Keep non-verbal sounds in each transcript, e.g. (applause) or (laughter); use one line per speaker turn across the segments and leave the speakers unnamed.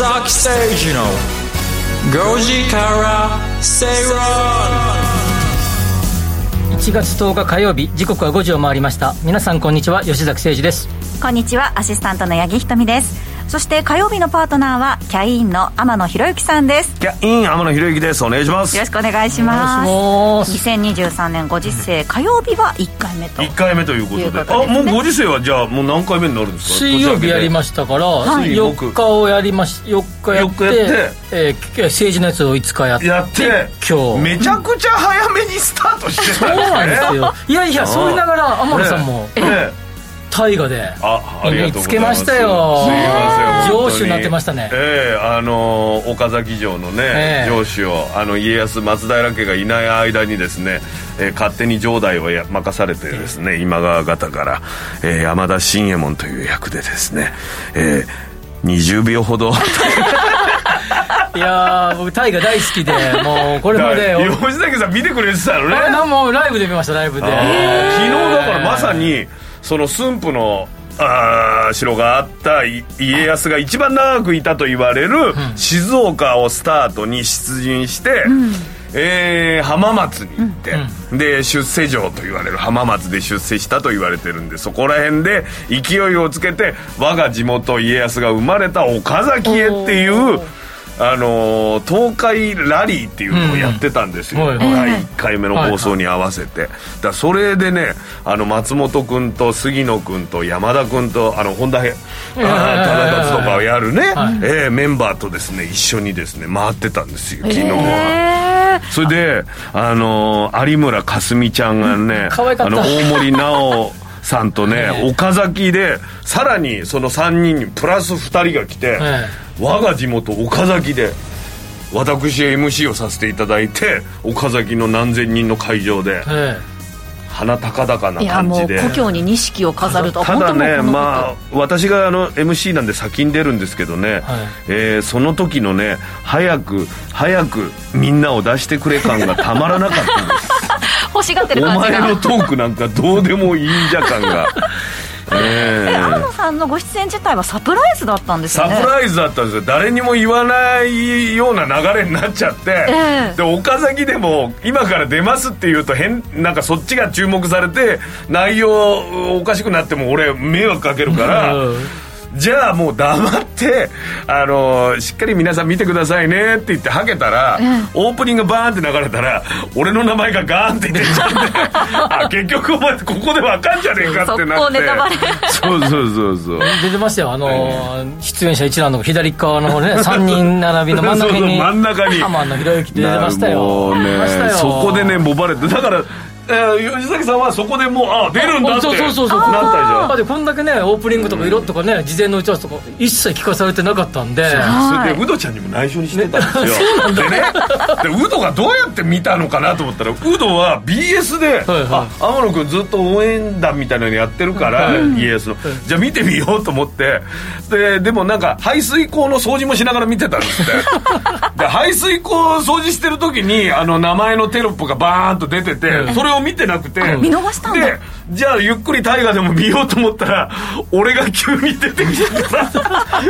吉崎誠二の5時から正論
1月10日火曜日時刻は5時を回りました。皆さんこんにちは。吉崎誠二です。
こんにちは。アシスタントの八木ひとみですそして火曜日のパートナーはキャインの天野博之さんです。
キャイン天野博之です。お願いします。
よろしくお願いします。
お願いします
2023年ご時世火曜日は1回目と。
1回目ということで。
ね。
あもうご時世はじゃあもう何回目になるんですか？
水曜日やりま
し
したから、
はい
4日をやりまし4日やって
4日やって。
えー政治のやつを5日やって
やって。
今日。
めちゃくちゃ早めにスタートして
そう
たんですね
なんですよ。いやいやそう言いながら天野さんも。
え。ええ
大河で。見つけましたよ。
すいません
上司になってましたね。
ええあのー岡崎城のね、
ええ。
上司をあの家康松平家がいない間にですね、えー勝手に城代をや任されてですね、今川方から、えー山田信右衛門という役でですね、えー20秒ほど。(laughs)
いやー僕大河大好きでもうこれまで。
吉崎さん見てくれてたのね。
あれなんもライブで見ましたライブで。
昨日だからまさにその駿府のあー城があったい家康が一番長くいたと言われる静岡をスタートに出陣して、えー浜松に行って、で出世城と言われる浜松で出世したと言われてるんでそこら辺で勢いをつけて我が地元家康が生まれた岡崎へっていうあのー東海ラリーっていうのをやってたんですよ、
うん。はい
第1回目の放送に合わせて、だからそれでねあの松本君と杉野君と山田君とあの本田へ忠勝とかをやるね、
はい。
えーメンバーとですね一緒にですね回ってたんですよ昨日は。
へ
それで、あのー有村架純ちゃんがね、
可愛かった。
あの、大森直さんとね、岡崎で、さらにその3人にプラス2人が来て、
え
我が地元岡崎で、私 MC をさせていただいて、岡崎の何千人の会場で、
え
鼻高々ない
やもう
感じで。
故郷に錦を飾ると
ただねまあ私があの MC なんで先に出るんですけどね、えーその時のね早く早くみんなを出してくれ感がたまらなかったんです
欲しがってる
お
感じが。
前のトークなんかどうでもいいんじゃ感が。(laughs) え。
天
ー
野さんのご出演自体はサプライズだったんですよ
サ
ね
プライズだったんですよ。誰にも言わないような流れになっちゃって、
ええ。
で岡崎でも今から出ますって言うと変なんかそっちが注目されて内容おかしくなっても俺迷惑かけるから、
うん
じゃあもう黙って、あのーしっかり皆さん見てくださいねって言ってはけたら、オープニングバーンって流れたら俺の名前がガーンって出ちゃって (laughs) あ結局お前ここでわかんじゃねえかってなって。そうそうそうそう。
出てましたよ。あのー出演者一覧の左側の方ね (laughs) 3人並びの真ん中
そうそう
に
真ん中に。
浜野博之って出てましたよ。
ね。
出てましたよ。
そこでねもばれてだから、えー吉崎さんはそこでもうあ出るんだって。
そうそうそうそう。
なったじゃん
だってこんだけねオープニングとか色とかね事前の打ち合わせとか一切聞かされてなかったんで。
それでウドちゃんにも内緒にしてたんですよ、でねでウドがどうやって見たのかなと思ったらウドは BS で、
はいはい。
あ天野君ずっと応援団みたいなのやってるから、家康の、じゃあ見てみようと思って。ででもなんか排水溝の掃除もしながら見てたんですって。(laughs) で排水溝掃除してる時にあの名前のテロップがバーンと出てて、
うん
それを見てなくて、
見逃したんだ。
でじゃあゆっくり大河でも見ようと思ったら俺が急に出てきたか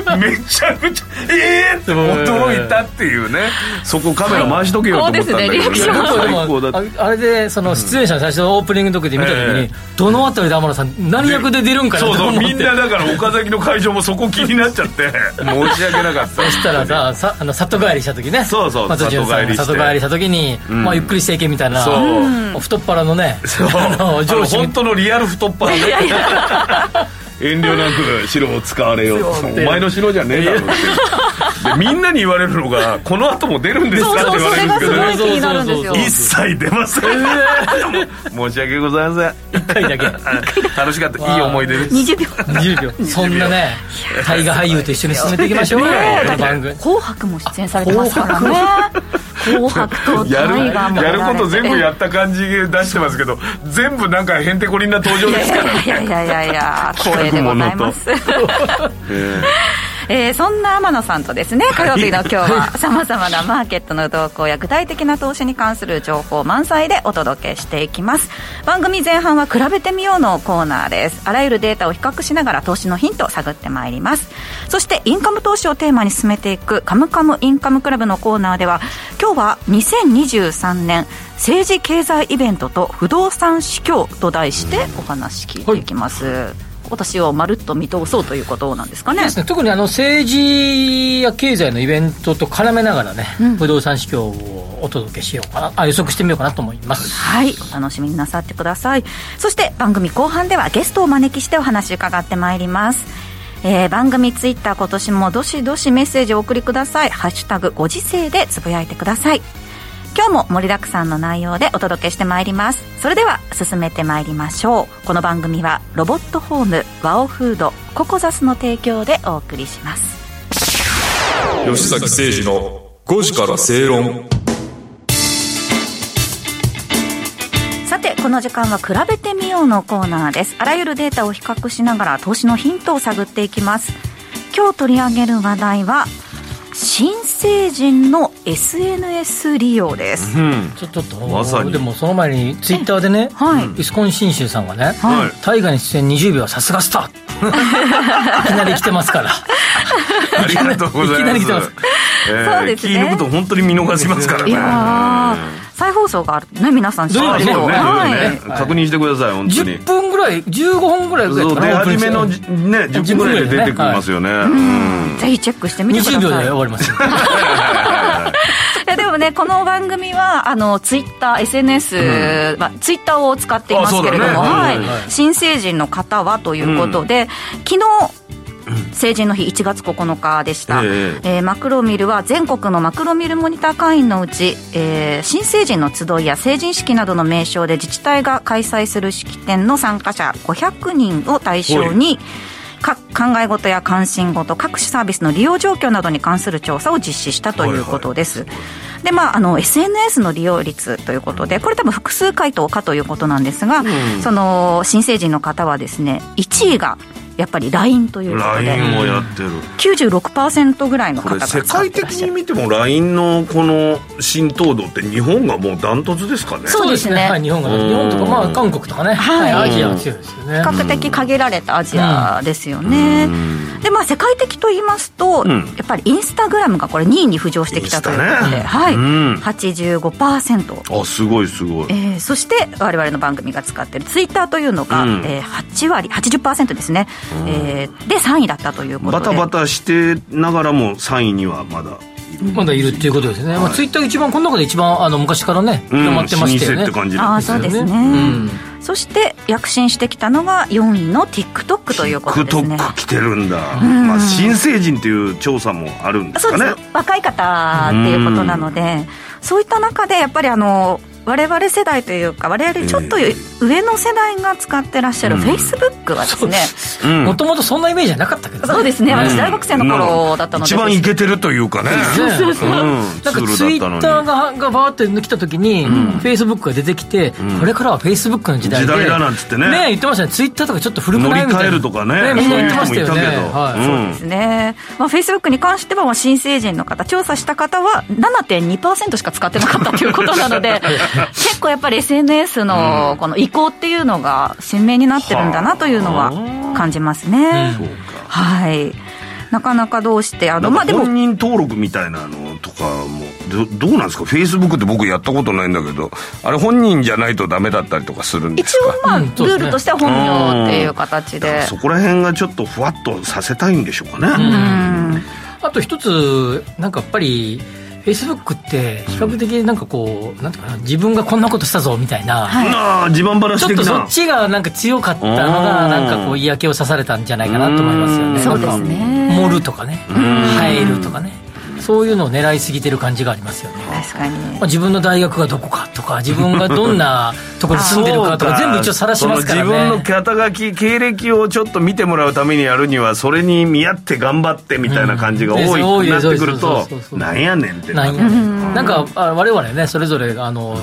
ら (laughs) めちゃくちゃええー、って驚いたっていうね。そこカメラ回しとけよと思ったんだけど、ね、
そうですね。リアクション
最高だった。
ああれでその出演者の最初のオープニングの時で見た時に、
ええ。
どの辺りで天野さん何役で出るんかな
そうそう
と思って
みんなだから岡崎の会場もそこ気になっちゃって。申し訳なかった。
そしたらささあの里帰りした時ね。
そうそう
松潤さんが
里帰りして。
里帰りした時に、まあ、ゆっくり整形みたいな。
そう。
太っ腹のね
そう。
上司
本当のリアル太っ腹ね (laughs) 遠慮なく白を使われようお前の白じゃねえだろって。でみんなに言われるのが「この後も出るんですか?」って言われるんですけど。一切出ません。申し訳ございません。
1回だけ。
楽しかった。いい思い出です。
20秒。
20秒。そんなね大河俳優と一緒に進めていきましょうこの番組。
紅白も出演されてますからね。紅白と
やる
大河も
やること全部や
っ
った感じで出してますけど全部なんかへんてこりんな登場ですから。
いやいやいやいや光栄でございます。
え (laughs)
えーそんな天野さんとですね火曜日の今日はさまざまなマーケットの動向や具体的な投資に関する情報満載でお届けしていきます。番組前半は比べてみようのコーナーです。あらゆるデータを比較しながら投資のヒントを探ってまいります。そしてインカム投資をテーマに進めていくカムカムインカムクラブのコーナーでは今日は2023年政治経済イベントと不動産市況と題してお話聞いていきます、今年をまるっと見通そうということなんですかね。
ですね、特にあの政治や経済のイベントと絡めながらね、不動産市況をお届けしようかなあ予測してみようかなと思います。
はい。お楽しみになさってください。そして番組後半ではゲストをお招きしてお話伺ってまいります。えー番組ツイッター今年もどしどしメッセージをお送りください「ハッシュタグご時世」でつぶやいてください今日も盛りだくさんの内容でお届けしてまいります。それでは進めてまいりましょう。この番組はロボットホームワオフードココザスの提供でお送りします。
吉崎誠二の5時から正論。
さてこの時間は比べてみようのコーナーです。あらゆるデータを比較しながら投資のヒントを探っていきます。今日取り上げる話題は新成人の SNS 利用です、
うん。
ちょっと、
まさに。
でもその前にツイッターでね、
はい。
ウィスコンシン州さんがね、
はい。
大河に出演20秒はさすがスター。(laughs) いきなり来てますから。
ありがとうございます。
いきなり来てます。
えー
そうですね。
気抜くと本当に見逃しますからね。
いやー再放送があるね皆さん知ってると。
そうね。
はい。
ね。確認してください本当に。
10分ぐらい15分ぐらいぐらい
めのじね10分ぐらいで出てきますよね。うん。
ぜひチェックしてみてください。
20秒で終わりますよ。
いやでもねこの番組はあのツイッター SNS、まあ、ツイッターを使っていますけれども、
ね。
はい。
うん。はい。
新成人の方はということで、昨日成人の日1月9日でした、
え
え。ーマクロミルは全国のマクロミルモニター会員のうち、えー新成人の集いや成人式などの名称で自治体が開催する式典の参加者500人を対象に各考え事や関心事各種サービスの利用状況などに関する調査を実施したということです、でまあ、あの SNS の利用率ということでこれ多分複数回答かということなんですが、その新成人の方はですね1位がやっぱり LINE ということで。
LINE をやってる。
96%ぐらいの方が使
これ世
ってらっしゃる
界的に見ても LINE のこの浸透度って日本がもうダントツですかね？
そうですね。
はい、日本が
うん。
日本とか、まあ、韓国とかね、
はい。
アジアは強いですよね。
比較的限られたアジアですよね、でまあ世界的と言いますと、
ん。
やっぱりインスタグラムがこれ2位に浮上してきたということで、
ね。
はい、
うん。
85%
あすごいすごい。
えーそして我々の番組が使っているツイッターというのが、
うん。
えー8割80%ですね、えーで3位だったということで。
バタバタしてながらも3位にはまだいる。
まだいるっていうことですね、まあ、ツイッターが一番この中で一番あの昔からね
うん。
広まってましたよね、
老舗って感じ
ああ
なんですよ
そうですね、
うん。
そして躍進してきたのが4位の TikTok ということですね。
TikTok 来てるんだ、まあ、新成人っていう調査もあるんです
そう
かね
です。若い方っていうことなのでそういった中でやっぱりあの我々世代というか我々ちょっと上の世代が使ってらっしゃるフェイスブックはです。ね、
うん。
もともとそんなイメージはなかったけどね。
そうですね。私大学生の頃だったので、
一番イケてるというかね。
そうそうそう。
うん。
なんか
ツ
イッターががバーって来た時に、フェイスブックが出てきて、これからはフェイスブックの時代で
時代だなんつってね。
言ってましたね。ツイッターとかちょっと古く
乗り
ないみたいな。
換えるとかね。
みんな言ってましたよね
そう
ですね、まあ、フェイスブックに関してはまあ新成人の方調査した方は7.2%しか使ってなかったということなので (laughs) 結構やっぱり SNS のこの移行っていうのが鮮明になってるんだなというのは感じますね、
そうか。
はい。なかなかどうしてあのまあでも
本人登録みたいなのとかもどどうなんですか？フェイスブックって僕やったことないんだけどあれ本人じゃないとダメだったりとかするんです
一
か
応まあルールとしては本名っていう形で。
そこら辺がちょっとふわっとさせたいんでしょうかね、
うん。
あと一つなんかやっぱりフェイスブックって比較的なんかこうなんていうかな自分がこんなことしたぞみたいな、
はい。
ああ自慢話
ちょっとそっちがなんか強かったの
う
が
ん。
なんかこう嫌気をさされたんじゃないかなと思いますよね。
うん
そうですね。
盛るとかね。入るとかねそういうのを狙いすぎてる感じがありますよね、
確かに。
まあ、自分の大学がどこかとか自分がどんな (laughs) ところに住んでるかとか全部一応晒しますからね。
自分の肩書き経歴をちょっと見てもらうためにやるにはそれに見合って頑張ってみたいな感じが多い、
うん
なってくると
そうそうそうそう
なんやねんって
なんやなんかあ我々ねそれぞれがあの、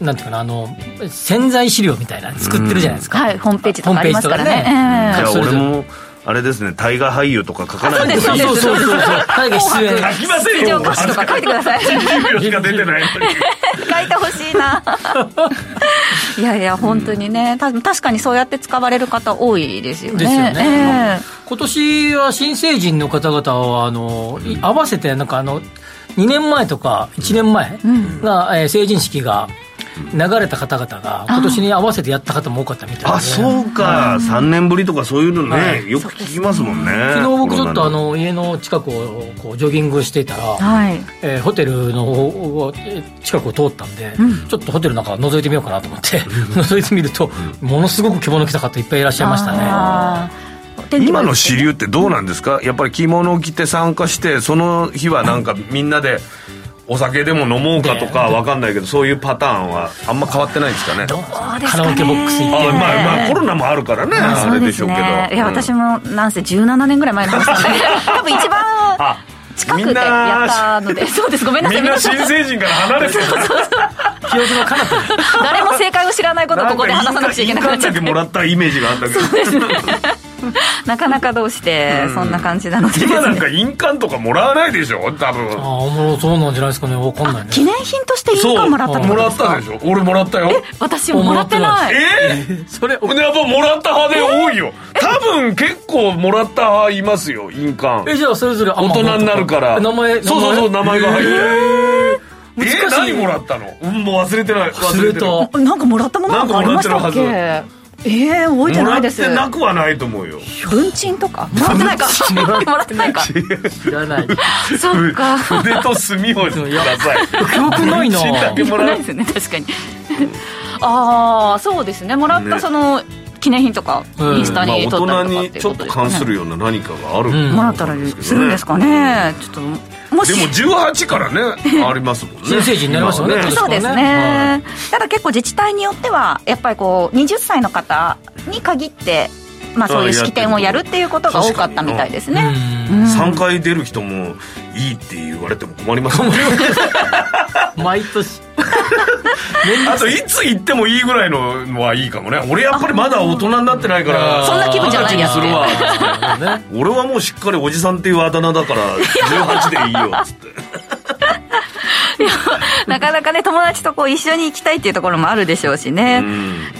なんていうかなあの潜在資料みたいなの作ってるじゃないですか、
はいホームページとかありますからね。
ね。
ええ
いや
それぞれ。
俺もあれですね大河俳優とか書かないで
そうです
そうそうそうそう。大河出演。
書きませんよ。
歌詞とか書いてください
10秒しか出てない
書いてほしいな。(laughs) いやいや本当にね。た確かにそうやって使われる方多いですよね。
ですよね、
え
今年は新成人の方々はあのい合わせてなんかあの2年前とか1年前が、えー成人式が流れた方々が今年に合わせてやった方も多かったみたいで。
あそうか。3年ぶりとかそういうのね、
はい。
よく聞きますもんね。
昨日僕ちょっとあの家の近くをこうジョギングしていたら、
えはい。
えーホテルの近くを通ったんで、ちょっとホテルの中覗いてみようかなと思って、(laughs) 覗いてみるとものすごく着物着た方いっぱいいらっしゃいましたね。
今の主流ってどうなんですか？やっぱり着物を着て参加してその日はなんかみんなでお酒でも飲もうかとかわかんないけどそういうパターンはあんま変わってないんですかね。
どう
そうですかね。
カラオケボックス行って
あまあまあコロナもあるからねあれでしょうけど。
ね、いや
うん。
私もなんせ17年ぐらい前の話なんで (laughs) 多分一番
あ
近くでやったので。そうです。ごめんなさい。
みんな新成人から離れてる
記憶の彼方に
誰も正解を知らないことをここで話さなくちゃいけなくなっちゃって
だけもらったイメージがあったけど (laughs)
なかなかどうしてそんな感じなので、
今なんか印鑑とかもらわないでしょ？多分。
ああもうそうなんじゃないですかね。わかんないね。
記念品として印鑑もらったってこ
もらっ
とですか？
たでしょ。俺もらったよ。
私もらってない。
え (laughs)
それ
やっぱもらった派で多いよ。多分結構もらった派いますよ印鑑。
えじゃあそれぞれあ
大人になるから。
名前
そうそうそう名前が入ってる。え
難しい。
何もらったの？うんもう忘れてない。
忘れた
てる。
なんかもらったものなんかありましたっけ？ええ覚えて
もらっ
ないです。
てなくはないと思うよ。
文鎮とか？もらってないか？(laughs) もらってないか？
知らない。
そっか。
筆と墨をください。
記憶ないな。
文鎮だけもら
ないですね。(laughs) 確かに。ああそうですね。もらった
ね。
その記念品とか
うん。
インスタに撮ったりとか
人に
っていう
ちょっと関するような何かがある
うん
もらったらするんですかね。ちょっともし
でも18からね (laughs) ありますもんね。
新成人になりますよね
今は
そうです
は
ね、ただ結構自治体によってはやっぱりこう20歳の方に限って、まあ、そういう式典をやるっていうことが多かったみたいですね。
うん。
3回出る人もいいって言われても困りますもんね。(laughs)
毎年 (laughs)
あといつ行ってもいいぐらいのはいいかもね。俺やっぱりまだ大人になってないから
そんな気分じゃないやつ
二十歳にするわ。
ね (laughs)
俺はもうしっかりおじさんっていうあだ名だから18でいいよっつって。(laughs)
なかなかね友達とこう一緒に行きたいっていうところもあるでしょうしね、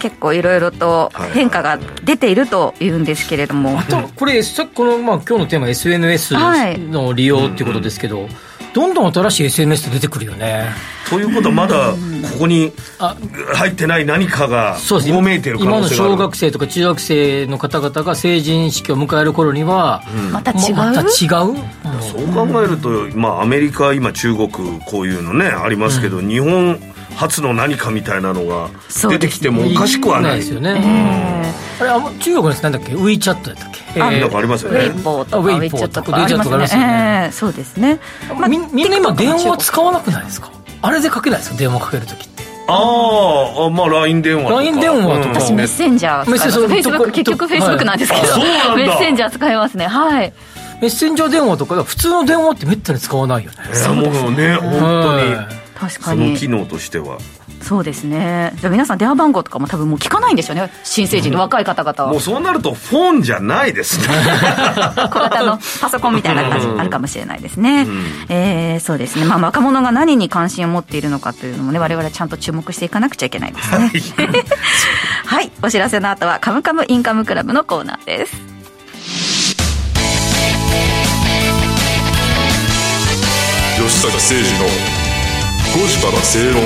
結構いろいろと変化が出ているというんですけれども、
あとこれさっきこの、まあ、今日のテーマ SNS
はい
の利用っていうことですけど、どんどん新しい SNS 出てくるよね。
ということはまだここに
あ。
入ってない何かが
そう
めいてる可
今の
能性がある。
小学生とか中学生の方々が成人式を迎える頃には、
また違う、
ままた違う、
そう考えると、まあ、アメリカ今中国こういうのねありますけど、日本初の何かみたいなのが出てきてもおかしくはない。
ですよね、
え
あれあ中国のやつなんだっけ？WeChat だったっけ、
あ
えー
なんかありますよ
ー、ウ
ね
ェイポーとか
あ
ウェイチャットとか。あります
よ
ね。
ね
えーそうですね、まあ
みみんな今電話使わなくないですか？あれでかけないですか？電話かけるときって。
あーあまあ LINE 電話とか。
LINE 電話とか
うん
私メッセンジャー使います
メッセンジャー
フェイスブック
と
結局フェイスブックなんですけど、
はいあそうなんだ。
メッセンジャー使いますね。はい。
メッセンジャー電話とか普通の電話ってめったに使わないよね。
いやもうね。本当に。
はい
確かに。
その機能としては。
そうですね。じゃあ皆さん電話番号とかも多分もう聞かないんでしょうね。新成人の若い方々。は、
もうそうなるとフォンじゃないですね。
小型のパソコンみたいな感じあるかもしれないですね、えーそうですね、まあ、若者が何に関心を持っているのかというのもね我々ちゃんと注目していかなくちゃいけないですね。はい。(laughs) お知らせの後は「カムカムインカムクラブ」のコーナーです。
吉坂誠二の5時から正論。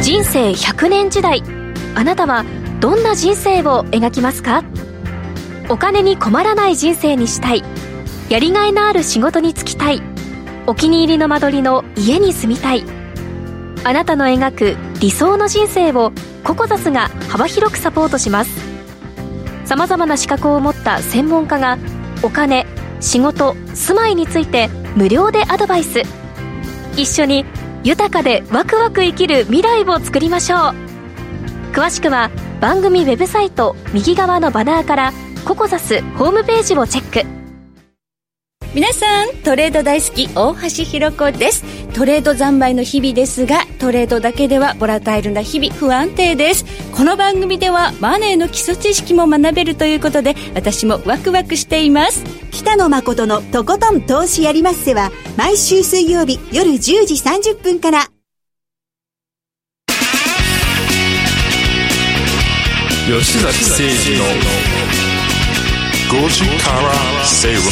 人生100年時代あなたはどんな人生を描きますか？お金に困らない人生にしたい。やりがいのある仕事に就きたい。お気に入りの間取りの家に住みたい。あなたの描く理想の人生をココザスが幅広くサポートします。さまざまな資格を持った専門家がお金仕事住まいについて無料でアドバイス。一緒に豊かでワクワク生きる未来を作りましょう。詳しくは番組ウェブサイト右側のバナーからココザスホームページをチェック。
皆さんトレード大好き大橋ひろ子です。トレード三昧の日々ですがトレードだけではボラタイルな日々不安定です。この番組ではマネーの基礎知識も学べるということで私もワクワクしています。
北野誠のとことん投資やりまっせは毎週水曜日夜10時30分から。
吉崎誠二の5時から正論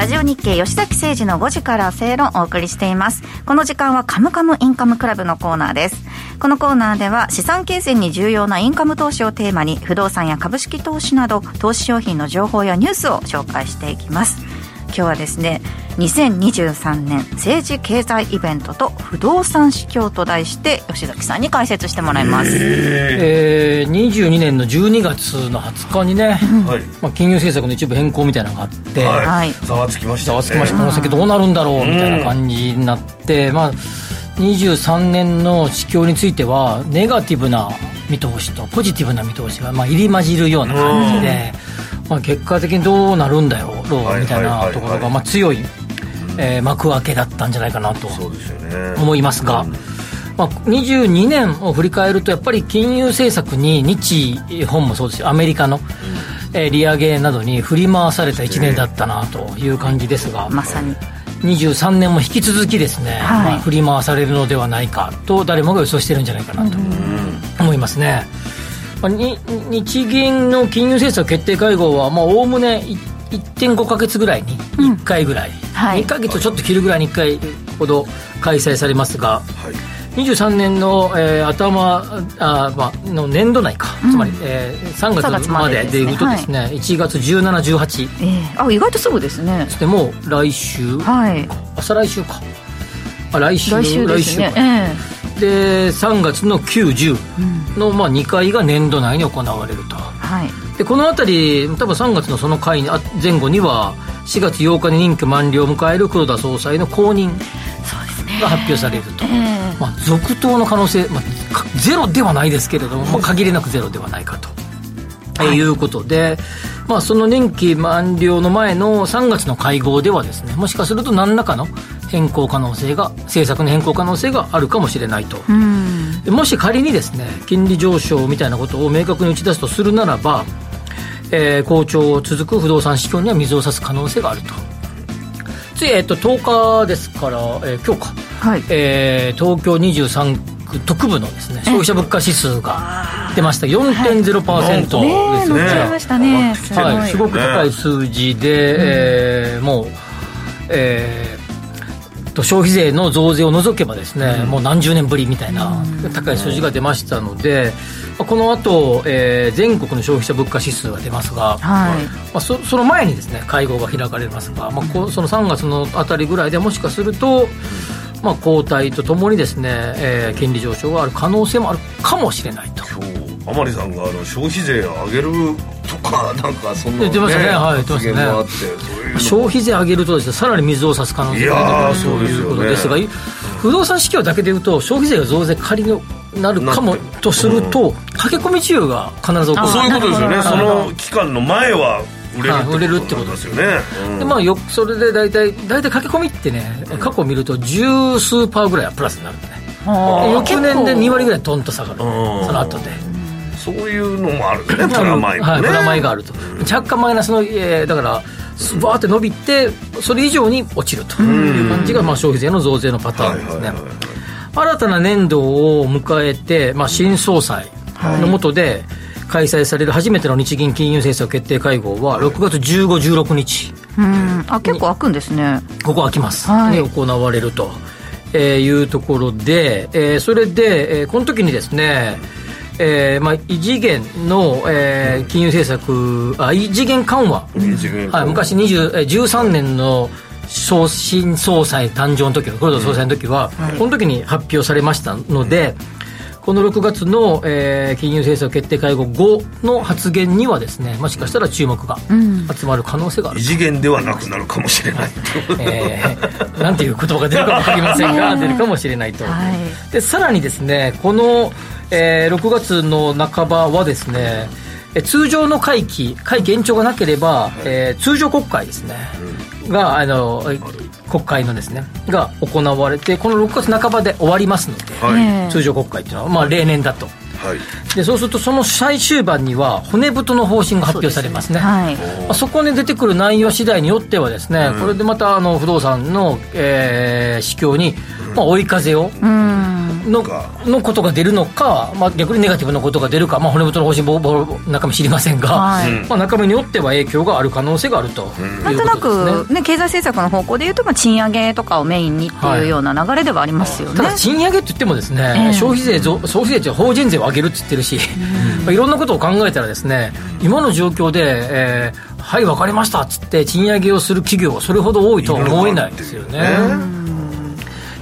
ラジオ日経吉崎誠二の5時から正論をお送りしています。この時間はカムカムインカムクラブのコーナーです。このコーナーでは資産形成に重要なインカム投資をテーマに不動産や株式投資など投資商品の情報やニュースを紹介していきます。今日はですね、2023年政治経済イベントと不動産市況と題して吉崎さんに解説してもらいます。
えー、22年の12月の20日にね、
はい
まあ、金融政策の一部変更みたいなのがあって、
はい、
はい。
ざわつきました
ざ
ね
わつきました。この先どうなるんだろうみたいな感じになって、まあ、23年の市況についてはネガティブな見通しとポジティブな見通しがまあ入り混じるような感じで、まあ、結果的にどうなるんだよろうみたいなところがまあ強い、えー幕開けだったんじゃないかなと
そうですよね。
思いますが、まあ、22年を振り返るとやっぱり金融政策に日本もそうですよアメリカの、えー利上げなどに振り回された1年だったなという感じですが、
まさに。
23年も引き続きですね、
はい。
まあ、振り回されるのではないかと誰もが予想してるんじゃないかなと思いますね。まあに日銀の金融政策決定会合はおおむねい1.5か月ぐらいに1回ぐらい、
はい。
2か月ちょっと切るぐらいに1回ほど開催されますが、23年の、えー頭あ、まあ、の年度内か、つまり、えー3
3
月
月ま
ま
でで
いうとですね、1月1718
えー、あ、意外とすぐですね。
でもう来週、
はい。
あ再来週か。あ来週
来週ですね。
か。
え
で3月の90の、まあ、2回が年度内に行われると。
えはい。
でこの辺り多分3月のその回にあ前後には4月8日に任期満了を迎える黒田総裁の後任。が発表されると、
ええ。
まあ、続投の可能性、まあ、かゼロではないですけれども、まあ、限りなくゼロではないかと、えーいうことで、まあ、その任期満了の前の3月の会合ではですねもしかすると何らかの変更可能性が政策の変更可能性があるかもしれないと、もし仮にですね金利上昇みたいなことを明確に打ち出すとするならば、えー好調続く不動産市況には水を差す可能性があると。つい、えっと10日ですから、えー今日か、
はい。
えー東京23区特部のですね消費者物価指数が出ました。4.0%ですよ
ね。
ね
え、乗っちゃいましたね。すごい。
はい、すごく高い数字で、え。ーもう、えーと消費税の増税を除けばですね、もう何十年ぶりみたいな高い数字が出ましたので、まあこの後、えー全国の消費者物価指数が出ますが、
はい。
まあ、そその前にですね会合が開かれますが、まあ、こうその3月のあたりぐらいでもしかすると、まあ、後退とともにですね、えー金利上昇がある可能性もあるかもしれないと。
今日甘利さんがあの消費税上げるとかなんかそんな、
言ってましたね。はい言ってましたね消費税上げるとですねさらに水を差す可能性が出てくるということですが不動産市況だけでいうと消費税が増税仮になるかもとすると、駆け込み需要が必ず起こる。
そういうことですよね。その期間の前は売れる
はい売れるってこと
ですよね、うん。
でまあ、よそれで大体大体駆け込みってね過去を見ると十数パーぐらいはプラスになるんでね。で翌年で2割ぐらいトンと下がる。その後で。
そういうのもあるね。プラマイもね、
はい、プラマイがあると、若干マイナスの、えーだからスバーって伸びてそれ以上に落ちると。いう感じが、まあ、消費税の増税のパターンですね、
はいはいはいはい。
新たな年度を迎えて、まあ、新総裁の下で開催される初めての日銀金融政策決定会合は6月15、16日。
うん。あ、結構開くんですね。
ここ開きます、
はい。
に行われると、えーいうところで、えーそれで、えーこの時にですね、えーまあ、異次元の、えー金融政策あ異次元緩和、
日銀
はい、昔20えー13年の総新総裁誕生の時は黒田総裁の時は、この時に発表されましたので、この6月の、えー金融政策決定会合後の発言にはですねもしかしたら注目が集まる可能性がある。
異次元ではなくなるかもしれない
えーなんていう言葉が出るか分かりませんが、出るかもしれないと、
はい。
でさらにですねこの、えー6月の半ばはですね、え通常の会期会期延長がなければ、えー通常国会ですね、があのえ国会のですねが行われてこの6月半ばで終わりますので、
はい。
ええ。
通常国会っていうのは、まあ、例年だと。
はい。
でそうするとその最終盤には骨太の方針が発表されますね。
はい。
まあ、そこに出てくる内容次第によってはですね、これでまたあの不動産の、えー市況に、まあ、追い風を、ののことが出るのか、まあ、逆にネガティブなことが出るか、まあ、骨太の方針ぼぼ中身知りませんが、
はい。
まあ、中身によっては影響がある可能性があると
ないんとなく、ね、経済政策の方向でいうと、まあ、賃上げとかをメインにっていうような流れではありますよね。
ただ賃上げって言ってもですね、
ええ。
消費税増消費税って法人税を上げるって言ってるし、まあいろんなことを考えたらですね今の状況で、えーはい分かりましたっつって賃上げをする企業はそれほど多いとは思えないですよね。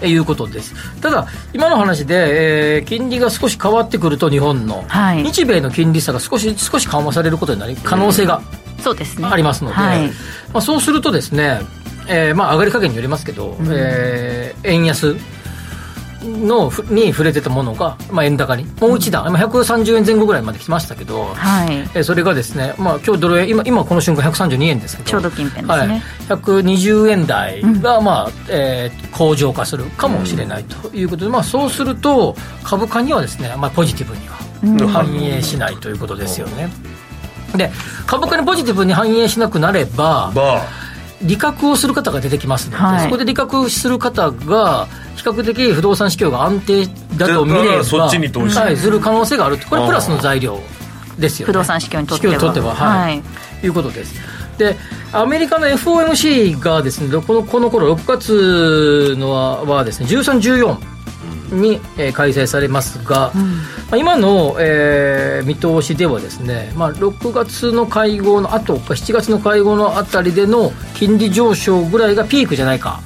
えいうことです。ただ、今の話で、えー金利が少し変わってくると、日本の、
はい。
日米の金利差が少し少し緩和されることになり、可能性が
そうですね。
ありますので、
はい。
まあ、そうするとですね、えーまあ、上がり加減によりますけど、えー円安のふに触れてたものが、まあ、円高に。もう一段、まあ、130円前後ぐらいまで来ましたけど、
はい。
えーそれがですね、まあ今日ドル円今今この瞬間132円ですけど
ちょうど近辺ですね。
はい、120円台が、まあえー向上化するかもしれないということで、まあ、そうすると株価にはですね、まあ、ポジティブには反映しないということですよね。で株価にポジティブに反映しなくなれば
ば
利確をする方が出てきますので、
はい。
そこで利確する方が比較的不動産市況が安定だと見れば
そっちに投資。
はい、する可能性がある。これプラスの材料ですよね。
不動産市況にとっては。
ってははい、
はい。
いうことです。でアメリカの FOMC がですねこのこの頃6月のははですね1314に、えー開催されますが、まあ、今の、えー見通しではですね、まあ、6月の会合の後か7月の会合のあたりでの金利上昇ぐらいがピークじゃないか、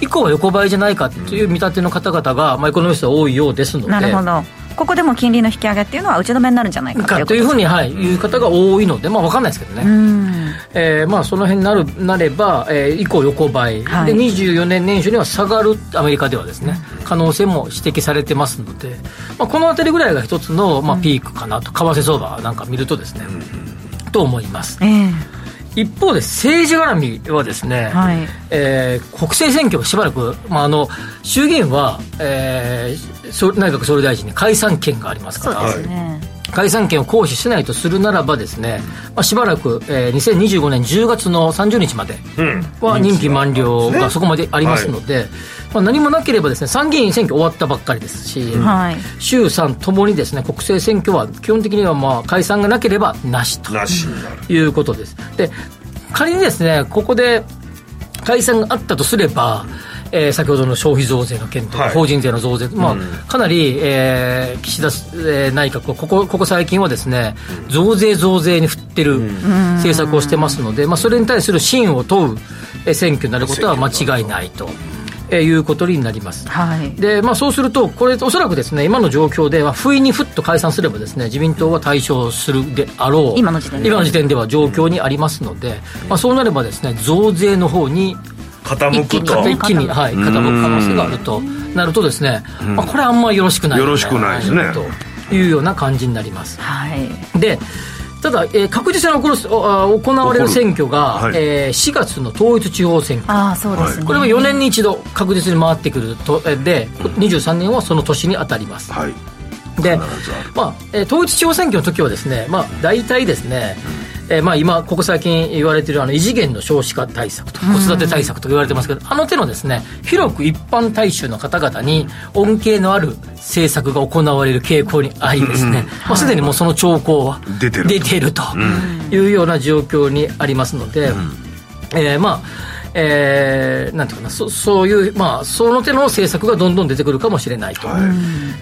以降は横ばいじゃないかという見立ての方々が、まあ、エコノミストは多いようですので
なるほどここでも金利の引き上げっていうのは打ち止めになるんじゃないか
かというふうに、はい、いう方が多いので、まあ、分かんないですけどね、えーまあ、その辺になるなれば、えー以降横ばい、
はい。
で24年年初には下がるアメリカではですね可能性も指摘されてますので、まあ、この辺りぐらいが一つの、まあ、ピークかなと、為替相場なんか見るとですね、と思います。
ええ。
一方で政治絡みはですね、
はい。
えー国政選挙がしばらく、まあ、あの衆議院は、えーそ内閣総理大臣に解散権がありますか
そう
ら、
ですね、
解散権を行使しないとするならばですね、まあ、しばらく、えー2025年10月の30日までは任期満了がそこまでありますので、まあ、何もなければですね参議院選挙終わったばっかりですし、
はい。
衆参ともにですね国政選挙は基本的にはまあ解散がなければなしと
なし。になる
いうことです。で仮にですねここで解散があったとすれば、えー先ほどの消費増税の件とか、
はい。
法人税の増税、まあ、かなり、えー岸田、えー内閣はここここ最近はですね増税増税に振ってる政策をしてますので、まあ、それに対する真を問うえー選挙になることは間違いないと。えーいうことになります。
はい。
で、まあ、そうすると、これ、おそらくですね、今の状況では、不意にふっと解散すればですね、自民党は対象するであろう、
今の時点で
今の時点では状況にありますので、まあ、そうなればですね、増税の方に
傾くと。
一気に、はい、傾く可能性があるとなるとですね、まあ、これはあんまりよろしくない
よろしくないですね。
というような感じになります。
はい。
でただ、えー確実に行われる選挙が、
はい。
えー4月の統一地方選挙。
ああそうですね、
これは4年に一度確実に回ってくるとえーで23年はその年に当たります。
はい。
でまあえー統一地方選挙の時はですね、まあ、大体ですね、えーまあ、今ここ最近言われているあの異次元の少子化対策と子育て対策と言われてますけど、あの手のですね広く一般大衆の方々に恩恵のある政策が行われる傾向にありですね、まあ、すでにもうその兆候は
出てる
出ているというような状況にありますので、えーまあえーなんていうかなそそういう、まあ、その手の政策がどんどん出てくるかもしれないと、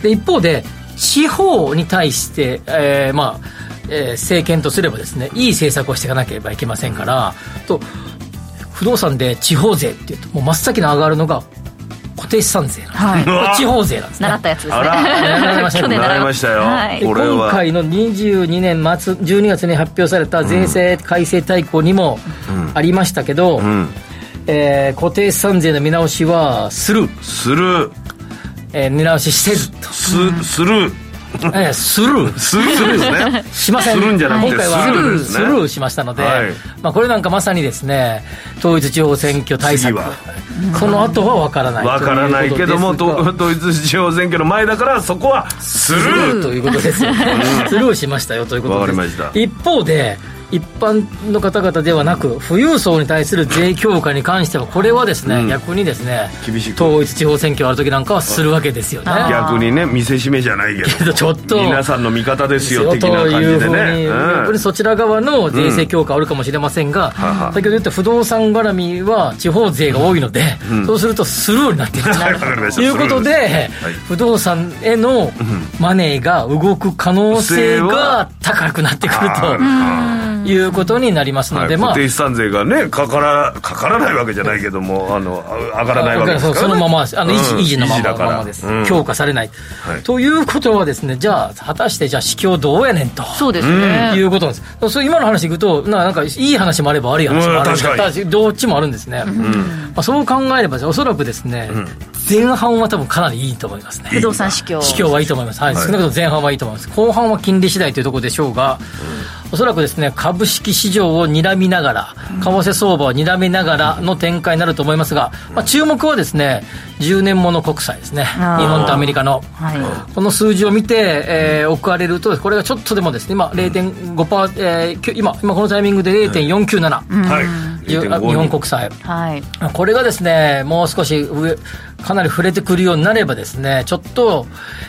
で一方で地方に対して、えーまあえー政権とすればですねいい政策をしていかなければいけませんからと不動産で地方税っていうともう真っ先に上がるのが固定資産税なんです、
はい。
地方税なんですね。
習ったやつですね。
習いました (laughs)
習いましたよ。
今回の22年末12月に発表された税制改正大綱にもありましたけど、
うん。
えー固定資産税の見直しはする、
する。
えー見直しせずと。
すする
ええスルー。
スルーですね。
しません。
するんじゃなくて
今回は
スルーね。
スルーしましたので、
はい。
まあ、これなんかまさにですね統一地方選挙対策。その後は分からない
わからないけども統一地方選挙の前だからそこはスルー。
ーということですよね。スルーしましたよということです。一方で一般の方々ではなく富裕層に対する税強化に関してはこれはですね、
うん。
逆にですね
厳しく。
統一地方選挙ある時なんかはするわけですよね。
逆にね見せしめじゃないけど。
ちょっと
皆さんの味方ですよ
と
的な感じ
いうふうに、
でね
やっぱりそちら側の税制強化あるかもしれませんが、
は
先ほど言った不動産絡みは地方税が多いので、そうするとスルーになっている。ということで、
スルーです
不動産へのマネーが動く可能性が高くなってくるということになりますので、まあ。
はい固定資産税がねかからかからないわけじゃないけどもあのあ上がらないわけですから、ね、
そのままあの維持,、
うん
維持のままままです、
うん。
強化されない、
はい。
ということはですねじゃあ果たしてじゃあ市況どうやねんと。
そうですね、
いうことなんです。そう今の話いくとななんかいい話もあれば悪い話もある。
うん確かに。
どっちもあるんですね、まあ、そう考えればおそらくですね、前半は多分かなりいいと思いますね。
不動産市況。
市況はいいと思います、はい。少なくとも前半はいいと思います。後半は金利次第というところでしょうが、おそらくですね株式市場を睨みながら為替相場を睨みながらの展開になると思いますが、まあ、注目はですね10年もの国債ですね。日本とアメリカの。
はい。
この数字を見て、えー置かれるとこれがちょっとでもですね今0.5%、えー今今このタイミングで0.497、
はい。
日本国債。
はい。
これがですね、もう少し上、かなり触れてくるようになればですね、ちょっと、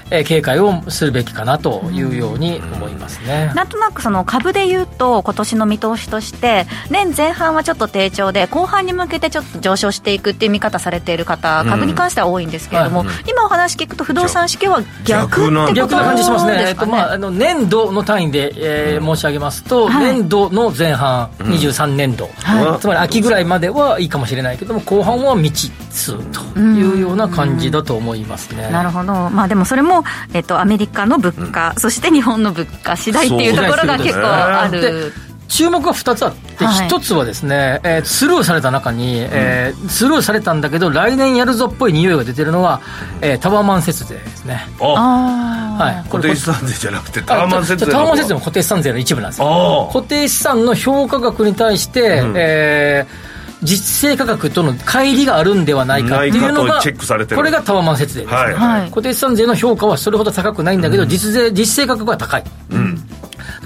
えー警戒をするべきかなというように思いますね。
なんとなくその株でいうと今年の見通しとして年前半はちょっと低調で後半に向けてちょっと上昇していくっていう見方されている方株に関しては多いんですけれども、
うん
今お話聞くと不動産市況は逆ってこと
逆な感じしますね、えっとまあ、
ですかね。
あの年度の単位で、えー申し上げますと、
はい。
年度の前半、23年度、
は
つまり秋ぐらいまではいいかもしれないけども、後半は未知数というような感じだと思いますね。
なるほど、まあ、でもそれも、えっと、アメリカの物価、そして日本の物価次第っていうところが結構あ
で
る。
注目は2つあって、
はい。
1つはですね、えースルーされた中に、えースルーされたんだけど、来年やるぞっぽい匂いが出てるのは、えータワーマン節税ですね。
あ。
あ
はい、こ
固定資産税じゃなくてタワーマン節税
タワーマン節税
も
も固定資産税の一部なんです
あ
よ。
ー。
固定資産の評価額に対して、
うん。
えー実勢価格との乖離があるんではないかっていうのが、
ないかとチェックされてる。
これがタワーマン節税ですね。
はい。
はい。
固定資産税の評価はそれほど高くないんだけど、実税、実勢価格は高い。
うん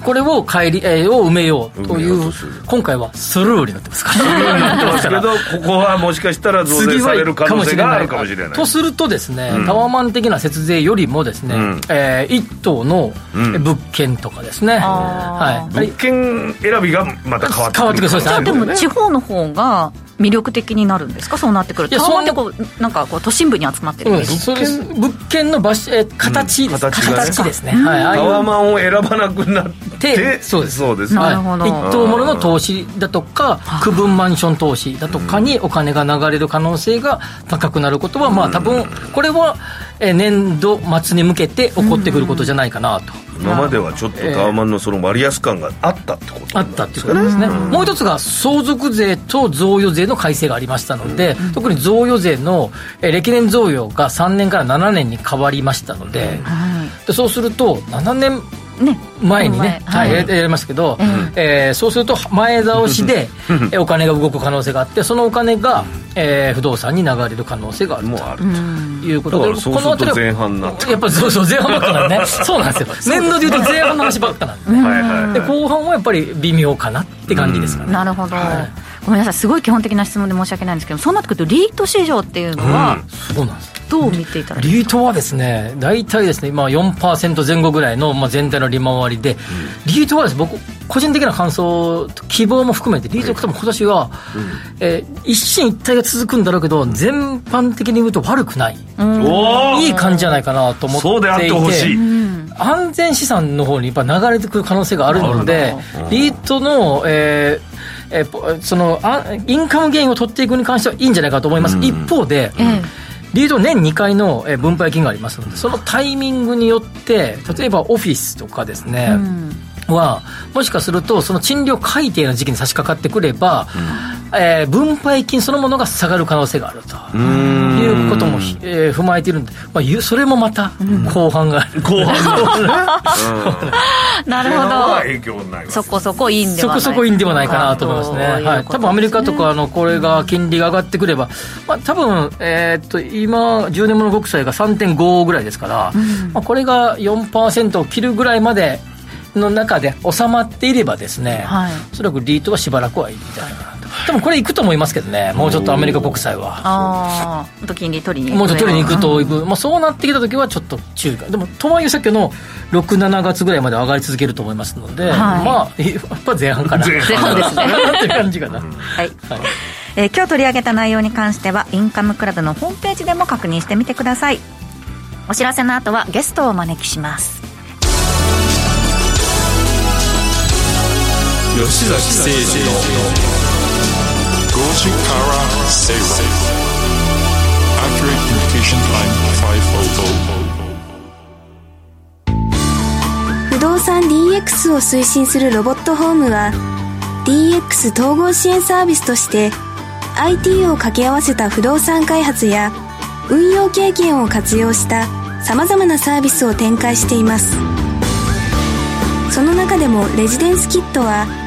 これを帰り、えーを埋めようという今回はスルーになってますから。(laughs)
なってますけどここはもしかしたら増税
次は
される可能性があるかもしれない。
とするとですね、
うん。
タワーマン的な節税よりもですね、
うん。
えー一棟の
うん。
物件とかですね、
あー。
はい、
物件選びがまた変わってくる。
変わってくる。そうです
じゃあでも
ね
地方の方が魅力的になるんですか？そうなってくると。タワマンって
そ
こうなんかこう都心部に集まってる。
うん物件の場所、えー形です、
うん形
形ですね、はい、
タワーマンを選ばなくなって
そうです
そうです。
なるほど。
はい、一棟ものの投資だとか、区分マンション投資だとかにお金が流れる可能性が高くなることは、まあ多分これはえー年度末に向けて起こってくることじゃないかなと。
今まではちょっとタワーマンのその割安感があったってこと
あったっていうことですね、もう一つが相続税と贈与税の改正がありましたので、特に贈与税のえー歴年贈与が3年から7年に変わりましたので、でそうすると、7年
ね。
前にね、
は
はい。い、ややりますけど、えーそうすると前倒しで (laughs) えーお金が動く可能性があって、そのお金が、えー不動産に流れる可能性がある
もうある
と。いうことで、
だからそうすると
辺りは
前半にな
やっぱりそうそう、前半ばっかなんね、(laughs) そうなんですよ、年度でいうと前半の話ばっかなんで、で後半はやっぱり微妙かなって感じですかね。
なるほど、ごめんなさい。すごい基本的な質問で申し訳ないんですけどそうなってくるとリート市場っていうのは
そうなんです。
どう見ていたらいい
リートはですね、大体ですね、今4%前後ぐらいの、まあ、全体の利回りで、リートはですね、僕、個人的な感想、希望も含めて、リート多分今年は、えー一進一退が続くんだろうけど、全般的に言うと悪くない。
おー
いい感じじゃないかなと思っていて。
そうであってほしい。
安全資産の方にやっぱ流れてくる可能性があるので、リートの、えーえーぽそのあインカムゲインを取っていくに関してはいいんじゃないかと思います、一方で、リード年2回のえー分配金がありますので、そのタイミングによって、例えばオフィスとかですね、は、もしかすると、その賃料改定の時期に差し掛かってくれば、うん、えー、分配金そのものが下がる可能性があると。いうことも、えー、踏まえているんで、まあ、それもまた後半がある、
後半が
なるほど。そこそこいいんで
はない。そこそこいいんではないかなと思いますね、はい、多分アメリカとかのこれが金利が上がってくれば、まあ多分えー、っと今、10年物国債が3.5ぐらいですから、うん、まあ、これが4%を切るぐらいまでの中で収まっていればですね、はい、おそらくリートはしばらくはいいんじゃないかな。と多分これいくと思いますけどねもうちょっとアメリカ国債は。
ああ金利取りに
もうちょっと取りに行くといく、まあ、そうなってきた時はちょっと注意でもとはいえさっきの67月ぐらいまで上がり続けると思いますので、はい、まあやっぱ前半かな。
前半ですね。
っていう感じかな、はい、はい。
えー、今日取り上げた内容に関してはインカムクラブのホームページでも確認してみてください。お知らせの後はゲストをお招きします
吉崎誠二の5時から正論 Accurate Communication
Time 500不動産 DX を推進するロボットホームは DX 統合支援サービスとして IT を掛け合わせた不動産開発や運用経験を活用したさまざまなサービスを展開しています。その中でもレジデンスキットは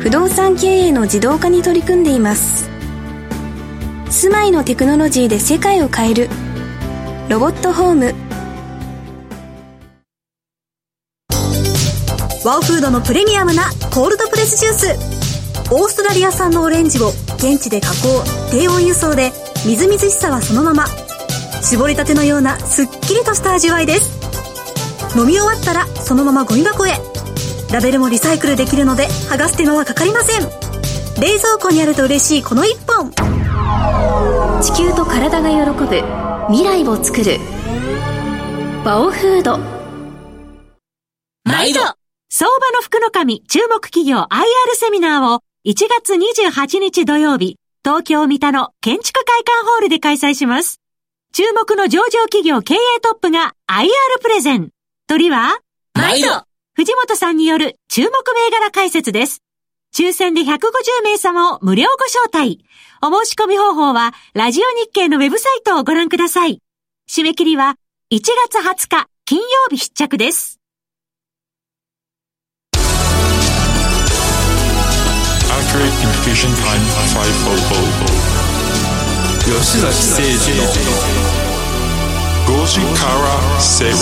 不動産経営の自動化に取り組んでいます。住まいのテクノロジーで世界を変える。ロボットホーム。
ワオフードのプレミアムなコールドプレスジュース。オーストラリア産のオレンジを現地で加工。低温輸送でみずみずしさはそのまま。絞りたてのようなすっきりとした味わいです。飲み終わったらそのままゴミ箱へ。ラベルもリサイクルできるので剥がす手間はかかりません。冷蔵庫にあると嬉しいこの一本。
地球と体が喜ぶ未来を作る。バオフード。
毎度。相場の福の神注目企業 IR セミナーを1月28日土曜日東京三田の建築会館ホールで開催します。注目の上場企業経営トップが IR プレゼン。鳥は？
毎度
藤本さんによる注目銘柄解説です。抽選で150名様を無料ご招待。お申し込み方法は、ラジオ日経のウェブサイトをご覧ください。締め切りは、1月20日、金曜日必着です。
吉崎誠二の5時から正論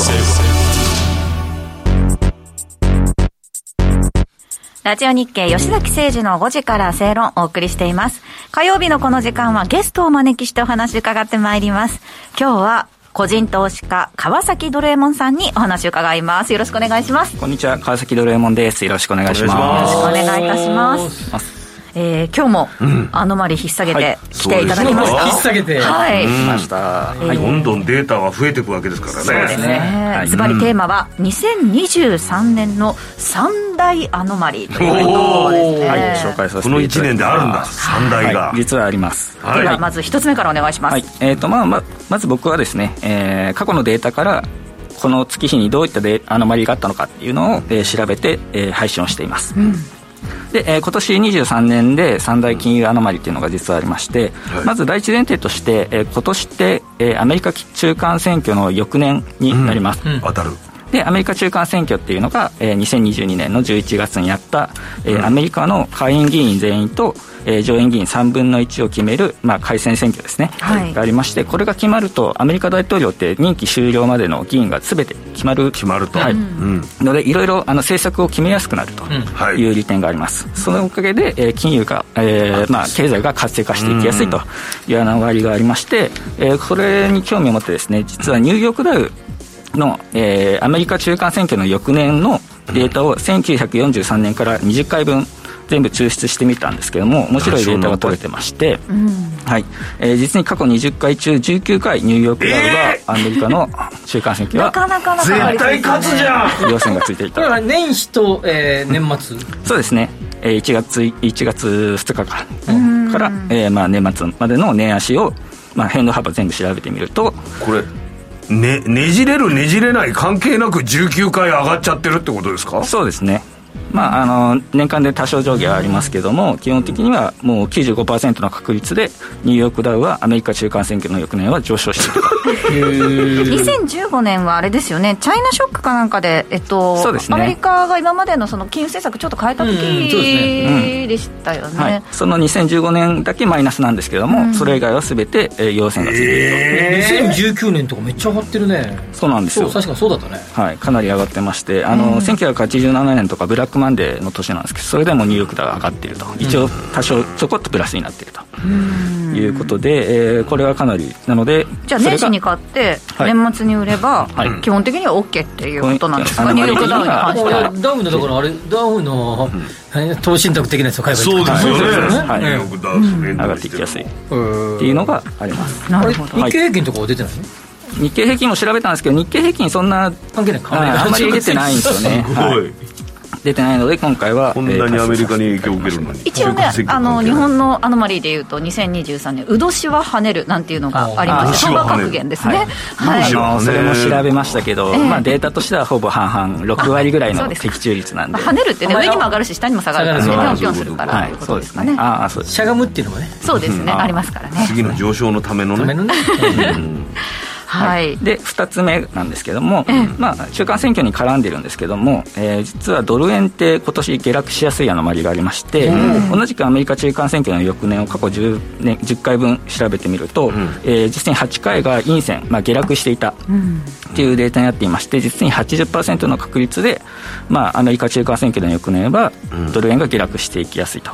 ラジオ日経吉崎誠二の5時から正論をお送りしています。火曜日のこの時間はゲストをお招きしてお話伺ってまいります。今日は個人投資家川崎ドルエモンさんにお話を伺います。よろしくお願いします。
こんにちは川崎ドルエモンです。よろしくお願いします。
よろしくお願いいたしますえー、今日も、アノマリ引っ提げて来ていただきました、
引っ提げて。
はい。
来ました、
はい、どんどんデータは増えていくわけですからね。
そうですね。ズバリテーマは2023年の三大アノマリ。とい。うことですね、はい、
紹介させて
この1年であるんだ。三大が、
実はあります、
はい、ではまず一つ目からお願いします、はい。
えーとまあ、ままず僕はですね、えー、過去のデータからこの月日にどういったデアノマリがあったのかっていうのを、えー、調べて、えー、配信をしています、うんで、えー、今年23年で三大金融アノマリっていうのが実はありまして、はい、まず第一前提として、えー、今年って、えー、アメリカ中間選挙の翌年になります、
うん。うん、当たる。
でアメリカ中間選挙っていうのが、えー、2022年の11月にやった、えー、アメリカの下院議員全員と、えー、上院議員3分の1を決める、まあ、改選選挙ですね、はい、がありましてこれが決まるとアメリカ大統領って任期終了までの議員がすべて決まる。
決まると、
はい。うん、のでいろいろあの政策を決めやすくなるとい。う利点があります、うん、そのおかげで、えー、金融が、えーまあ、経済が活性化していきやすいという流れがありまして、えー、これに興味を持ってですね実はニューヨークダウの、えー、アメリカ中間選挙の翌年のデータを1943年から20回分全部抽出してみたんですけども面白いデータが取れてまして、はい。えー実に過去20回中19回ニューヨークダウがアメリカの中間選挙は
なかなかなか
絶対勝つじゃん！
要線がついていた。
これは年始と、えー年末？(laughs)
そうですね、えー1月1月2日からから、えーまあ、年末までの年足を、まあ、変動幅全部調べてみると
これねねじれるねじれない関係なく19回上がっちゃってるってことですか？
そうですねまあ、あの年間で多少上下はありますけども基本的にはもう95%の確率でニューヨークダウはアメリカ中間選挙の翌年は上昇していると。
2015年はあれですよね、チャイナショックかなんかで、えっと
そうですね。
アメリカが今までのその金融政策、ちょっと変えた時
うんそうです
ね。
でしたよね。
はい、その2015年だけマイナスなんですけども、それ以外は全て、えー、陽線がついている
2019年とかめっちゃ上がってるね。
と、そうなんですよ。
そう確かそうだったね。
はい、かなり上がってましてあの、1987年とかブラックマンデーの年なんですけどそれでもニューヨークダウが上がっていると。一応多少ちょこっとプラスになっていると。いうことで、えーこれはかなりなので
じゃあ年始に買って、
はい。
年末に売れば、
はい。
基本的には OK っていうことなんですか、
こう
ニューヨークダウに関して。は。
ダウのだからあれダウの、何投信託的なやつを買えばいい
そうですよね。
はい
ニューヨークダウ連
上が
動
っていきやすい。っ
うん
ていうのがあります。
あれ
なるほど。
日経平均とかは出てないの？
日経平均も調べたんですけど日経平均そんな
関係ない。か
はい。あんまり出てないんですよね。
すご
はい出てないので今回は
こんなにアメリカに影響を受けるのに。
一応ね、あの日本のアノマリーでいうと、2023年、うどしは跳ねるなんていうのがありまして、相格言ですね。
は
はい。い
どうしよう
あのそれも調べましたけど、
ええ。
まあ、データとしてはほぼ半々6割ぐらいの的中率なんで。
まあ跳ねるってね、上にも上がるし、下にも下がるからね、
下がる
ぴょんぴょんするから
はい。
というこ
そうですね。
とですかね。
ああそうです
しゃがむっていうのもね。
そうですね、
うん。
ありますからね。
次の上昇のためのね。
ためのね
はい。
で2つ目なんですけども、まあ、中間選挙に絡んでるんですけども、えー実はドル円って今年下落しやすいアノマリがありまして、同じくアメリカ中間選挙の翌年を過去 10, 年10回分調べてみると、えー実に8回が陰線、まあ、下落していたっていうデータになっていまして実に80%の確率で、まあ、アメリカ中間選挙の翌年はドル円が下落していきやすいと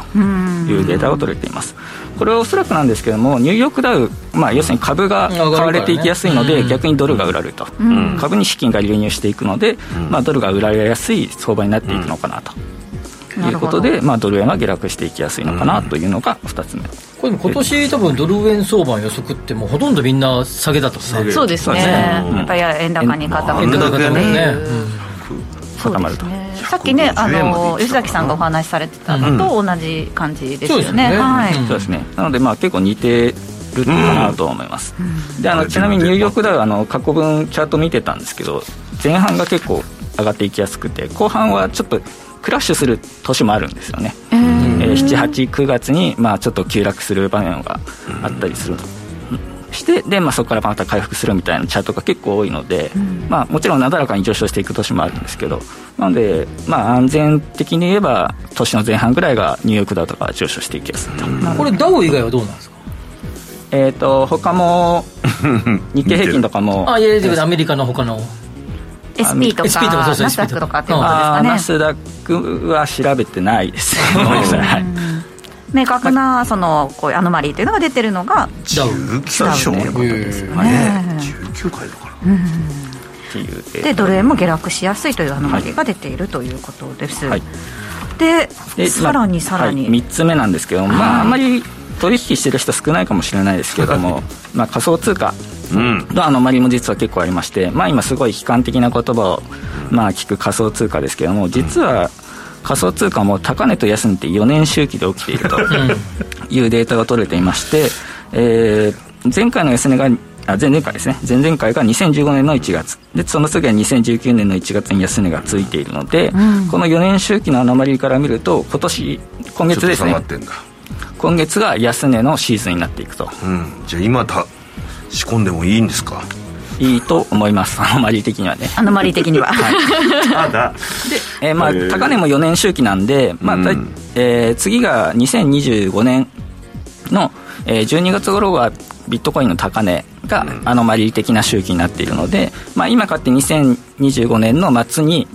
いうデータが取れています。これはおそらくなんですけどもニューヨークダウ、まあ、要するに株が買われていきやすいので、逆にドルが売られると、株に資金が流入していくので、まあ、ドルが売られやすい相場になっていくのかなと。いうことで、まあ、ドル円は下落していきやすいのかなというのが2つ目、
これでも今年多分ドル円相場の予測ってもうほとんどみんな下げだと。ね。
そうですね。やっぱり円高に傾く
円高だと
って
ね。
固まると。
ね。さっきね、あの吉崎さんがお話しされてたのと同じ感じですよね。
そうですね。
はい。
そうですね。なので、まあ、結構似てるかなと思います。で、あの、ちなみにニューヨークダウ、あの、過去分チャート見てたんですけど、前半が結構上がっていきやすくて、後半はちょっとクラッシュする年もあるんですよね。えー、7、8、9月に、まあ、ちょっと急落する場面があったりする。してで、まあ、そこからまた回復するみたいなチャートが結構多いので、まあ、もちろんなだらかに上昇していく年もあるんですけどなので、まあ、安全的に言えば年の前半ぐらいがニューヨークダウとか上昇していきやすいと、
これダウ以外はどうなんですか？
えー、と他も (laughs) 日経平均とかも。
あいやいやアメリカの他の。
SP と
SP とかそうそう
か。ナスダックとかっていうことです
あ
かね。
ーナスダックは調べてないです。ね (laughs) ごめんなさい。はい。
明確なそのこうアノマリーというのが出てるのが
ダウ。
19勝
ダウということですよね。
ね19回だから
うデータ
でドル円も下落しやすいというアノマリーが出ているということです。
はい。
で
で
さらにさらに、
はい、3つ目なんですけども、まあ、あんまり取引してる人少ないかもしれないですけどもまあ仮想通貨
うん。
のアノマリも実は結構ありまして、まあ、今すごい悲観的な言葉を、まあ、聞く仮想通貨ですけども実は仮想通貨も高値と安値って4年周期で起きているというデータが取れていまして、えー前回の安値があ前々回ですね。前々回が2015年の1月。でその次は2019年の1月に安値がついているので、この4年周期のアノマリから見ると今年今月ですね今月が安値のシーズンになっていくと。
うん。じゃあ今た仕込んでもいいんですか？
いいと思います。アノマリ的にはね。
アノマリー的には。
ただ。
えーまあ高値も4年周期なんで、まあ
うん。
えー次が2025年の、えー12月頃はビットコインの高値がアノマリー的な周期になっているので、まあ、今買って2025年の末に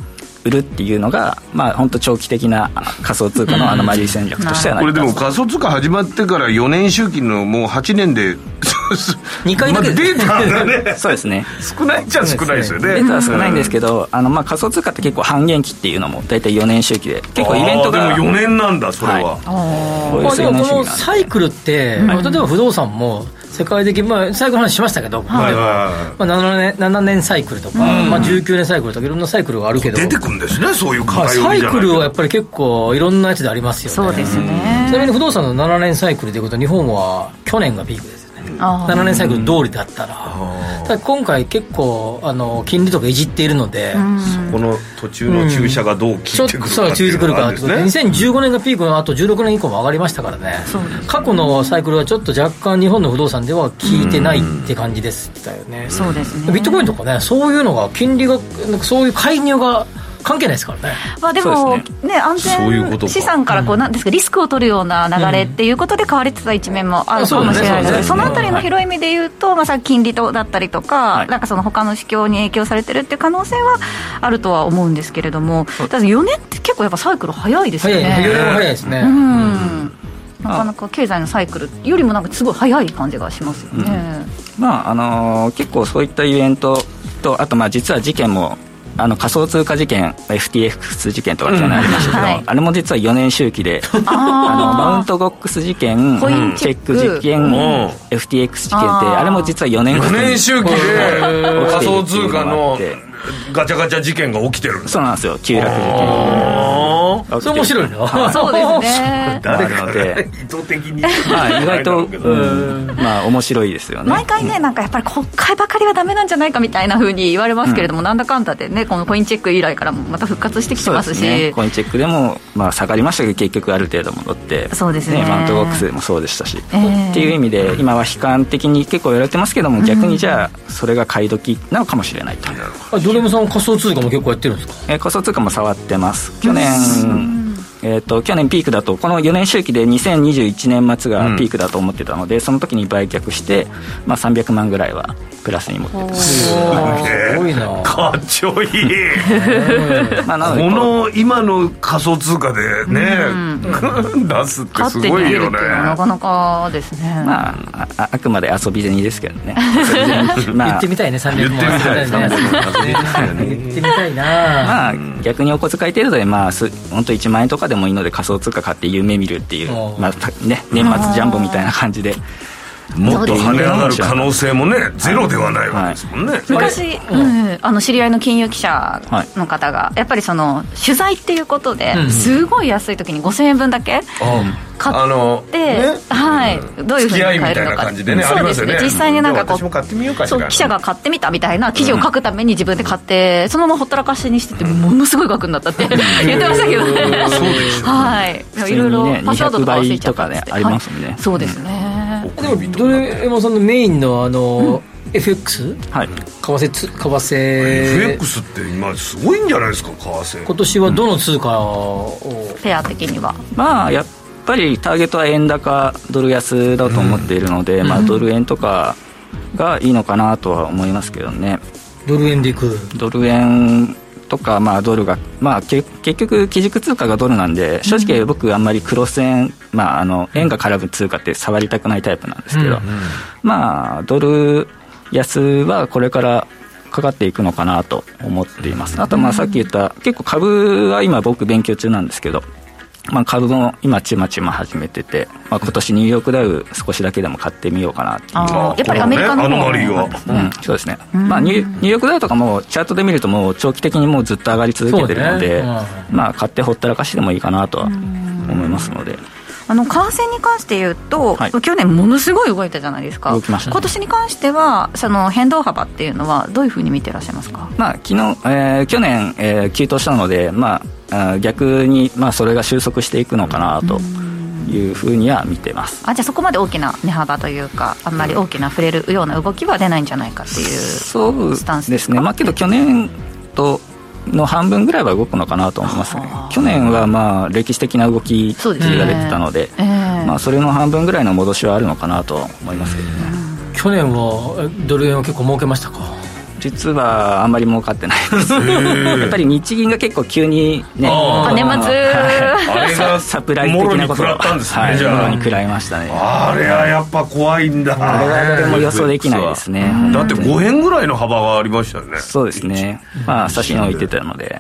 売るっていうのが、まあ、本当長期的なあ仮想通貨のアノマリー戦略としてはな
これでも仮想通貨始まってから4年周期のもう8年で (laughs)
2回だけ。
まあデータがね。(laughs)
そうですね。
少ないっちゃ少ないですよね。
データは少ないんですけど、あのまあ仮想通貨って結構半減期っていうのも大体4年周期で結構イベントが
でも4年なんだそれは、
おおよそ4
まあでもこのサイクルって、まあ例えば不動産も世界的、まあ、最後の話しましたけど、
はいはいはい。
まあ、7, 年7年サイクルとか、まあ、19年サイクルとかいろんなサイクルがあるけど。
出てくるんですねそういう
まあ、
偏
サイクルはやっぱり結構いろんなやつでありますよね。
そうですね。
ちなみに不動産の7年サイクルということは日本は去年がピークですよね。
あー。
7年サイクル通りだったらただ今回結構あの金利とかいじっているので、
この途中の注射がどう効
ちょっ
いてくる
とそう
かっていうの
注意くるか
があるん。ですね
2015年がピークの後16年以降も上がりましたからね。過去のサイクルはちょっと若干日本の不動産では効いてないって感じですったよね。
そうですね。
ビットコインとかねそういうのが金利がなんかそういう介入が関係ないですからね。
まあ、でもね。安全資産からこうなんですかリスクを取るような流れっていうことで買われてた一面もあるかもしれないので、
そ
のあたりの広い意味で言うと、まあ、さっき金利とだったりとか、
はい。
なんかその他の市況に影響されてるっていう可能性はあるとは思うんですけれども、ただ4年って結構やっぱサイクル早いですよね。
早い4年も早いですね、
うん。なかなか経済のサイクルよりもなんかすごい早い感じがしますよね。
まああのー結構そういったイベントとあとまあ実は事件もあの仮想通貨事件 FTX 事件とかっていうのがありましたけど、
うんはい。
あれも実は4年周期であのマウントゴックス事件
コインチ
チェッ
ク
ク事件、
ん。
FTX 事件って
あ
れも実は4年
4年周期で仮想通貨のガチャガチャ事件が起きてる。
そうなんですよ。急落事件
それ面白いな
そうですね。
誰か
で
意図的に。
まあ意外と、まあ面白いですよね。
毎回ね、なんかやっぱり国会ばかりはダメなんじゃないかみたいな風に言われますけれども、なんだかんだでね、このコインチェック以来からもまた復活してきてますし、
ね。コインチェックでも、まあ、下がりましたけど結局ある程度戻って
そうですね。
マウントボックスでもそうでしたし、
ええ。
っていう意味で今は悲観的に結構言われてますけども逆にじゃあそれが買い時なのかもしれないと、
あドレムさん仮想通貨も結構やってるんですか？
えー仮想通貨も触ってます。去年、うんえー、と去年ピークだとこの4年周期で2021年末がピークだと思ってたので、その時に売却して、まあ、300万ぐらいはプラスに持ってます
すごいな。
かっちょいい。
まあ
この今の仮想通貨でね、出すってすごいよね。
なかなかですね。
まあ、ああくまで遊び銭ですけどね。まあ
言ってみたいね300万。
言ってみたい
ね。言ってみたいな。
まあ、逆にお小遣い程度で、まあ、す本当1万円とかでもいいので仮想通貨買って夢見るっていうまあたね、年末ジャンボみたいな感じで
もっと跳ね上がる可能性もねゼロではないわけですもんね、
昔、うんあの知り合いの金融記者の方が、やっぱりその取材っていうことで、すごい安い時に5000円分だけ買っ
あの
て、
ね
はい、どういうふうに
付き合いみ
買えるのか
たいな感じでね
そう
ありますよね。
実際になんかこ
私も買ってみよう
記者が買ってみたみたいな記事を書くために自分で買ってそのままほったらかしにしててものすごい額になったって (laughs) 言ってましたけど。ね
そうでしょ
はい。いろいろパスワードとか忘れちゃったんですって
200倍とかねありますもんね。
はい。そうですね
でもドレモさんのメインのあの、FX
はい、
為替つ為替。
FX って今すごいんじゃないですか為替。
今年はどの通貨を、
ペア的には。
まあやっぱりターゲットは円高ドル安だと思っているので、まあ、ドル円とかがいいのかなとは思いますけどね。
ドル円でいく？
ドル円とか、まあ、ドルが、まあ、け結局基軸通貨がドルなんで正直僕あんまりクロス円、まあ、あの円が絡む通貨って触りたくないタイプなんですけど、まあドル安はこれからかかっていくのかなと思っています。あとまあさっき言った結構株は今僕勉強中なんですけどまあ、株も今ちまちま始めてて、まあ、今年ニューヨークダウ少しだけでも買ってみようかなっていう。
やっぱりアメリカの
ねアノマリーが
うん、そうですね、まあ、ニュニューヨークダウとかもチャートで見るともう長期的にもうずっと上がり続けてるので、
ね。
まあ、買ってほったらかしでもいいかなとは思いますので、
あの為替に関して言うと、
はい。
去年ものすごい動いたじゃないですか。
ね。
今年に関してはその変動幅っていうのはどういうふうに見てらっしゃいますか？
まあ、昨日、えー去年、えー急騰したので、まあ、逆に、まあ、それが収束していくのかなというふうには見てます。
あじゃあそこまで大きな値幅というかあんまり大きな触れるような動きは出ないんじゃないかっていう
そう
スタンス
で
ですか？
すね、まあ、けど去年との半分ぐらいは動くのかなと思います。ね
はあ。
去年はまあ歴史的な動きが出てたので
ええ
まあ、それの半分ぐらいの戻しはあるのかなとは思いますけどね、
去年はえドル円は結構儲けましたか？
実はあんまり儲かってないです。やっぱり日銀が結構急にね
あ年末、
あれが
サプライズ的なこと
もろに食らったんですね
はい
じゃあ。
もろに食らいましたね。
あれはやっぱ怖いんだ。
あれは誰も予想できないですね。
だって5円ぐらいの幅がありましたよね。
そうですね。まあ写真置いてたので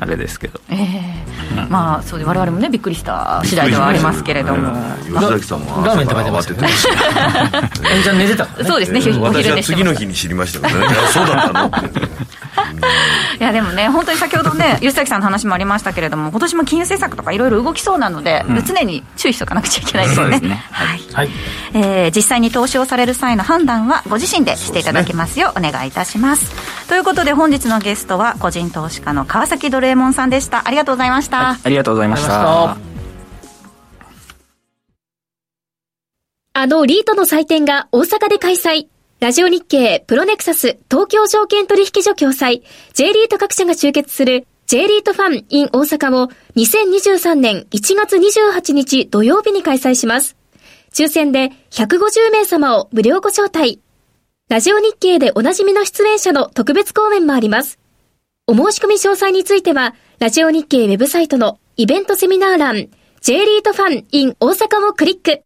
あれですけど。
ええ。まあそうで我々もねびっくりした次第ではありますけれども、
吉崎さんも
ラーメン食べてま
した
えちゃん寝てたか。ら (laughs) ね
そうですね。ひお
私は
昼寝してます
次の日に知りましたけどねそうだったの？(laughs)
いやでもね本当に先ほどね (laughs) 吉崎さんの話もありましたけれども今年も金融政策とかいろいろ動きそうなので、常に注意しておかなくちゃいけないですよね
すね。
はい。
はい。
えー実際に投資をされる際の判断はご自身でしていただきますようお願いいたします。ということで本日のゲストは個人投資家の川崎ドルエモンさんでした。ありがとうございました、
ありがとうござい。まし
ありがとうございま
た。
あのリートの祭典が大阪で開催。ラジオ日経プロネクサス東京証券取引所共催 J リート各社が集結する J リートファン in 大阪を2023年1月28日土曜日に開催します。抽選で150名様を無料ご招待。ラジオ日経でおなじみの出演者の特別講演もあります。お申し込み詳細については、ラジオ日経ウェブサイトのイベントセミナー欄 J リートファン in 大阪をクリック。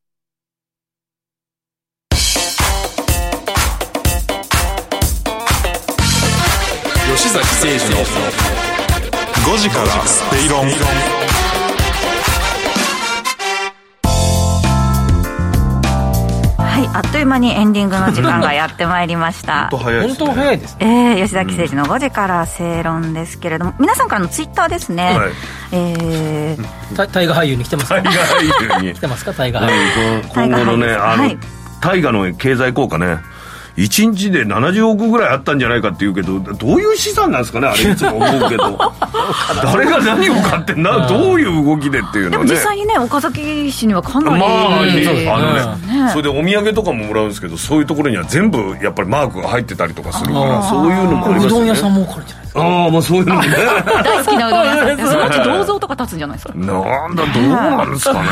吉崎誠二の5時からスペイロン。
はいあっという間にエンディングの時間がやってまいりました。(laughs)
本当早いですね。
本当早いです。ね
えー、吉崎誠二の5時から正論ですけれども皆さんからのツイッターですね、
はい。
えー
タ大河俳優に来てますか？
大河俳優に。(laughs)
来てますか？大河俳優。
今今後のねあの、
はい。
大河の経済効果ね1日で70億ぐらいあったんじゃないかっていうけどどういう資産なんですかねあれいつも思うけど。(laughs) 誰が何を買ってなどういう動きでっていう
でも
のはね
実際にね岡崎市にはかなり、
まあ、ね
そうです。ね
あのね
ね。
それでお土産とかももらうんですけどそういうところには全部やっぱりマークが入ってたりとかするからそういうのもありますよね。
うどん屋さんも多かるんじゃないですか？
ああまあそういうのもね。(laughs)
大好きなうどん屋さん (laughs) そのうち銅像とか立つんじゃないですか？
なんだどうなんですかね、(laughs) う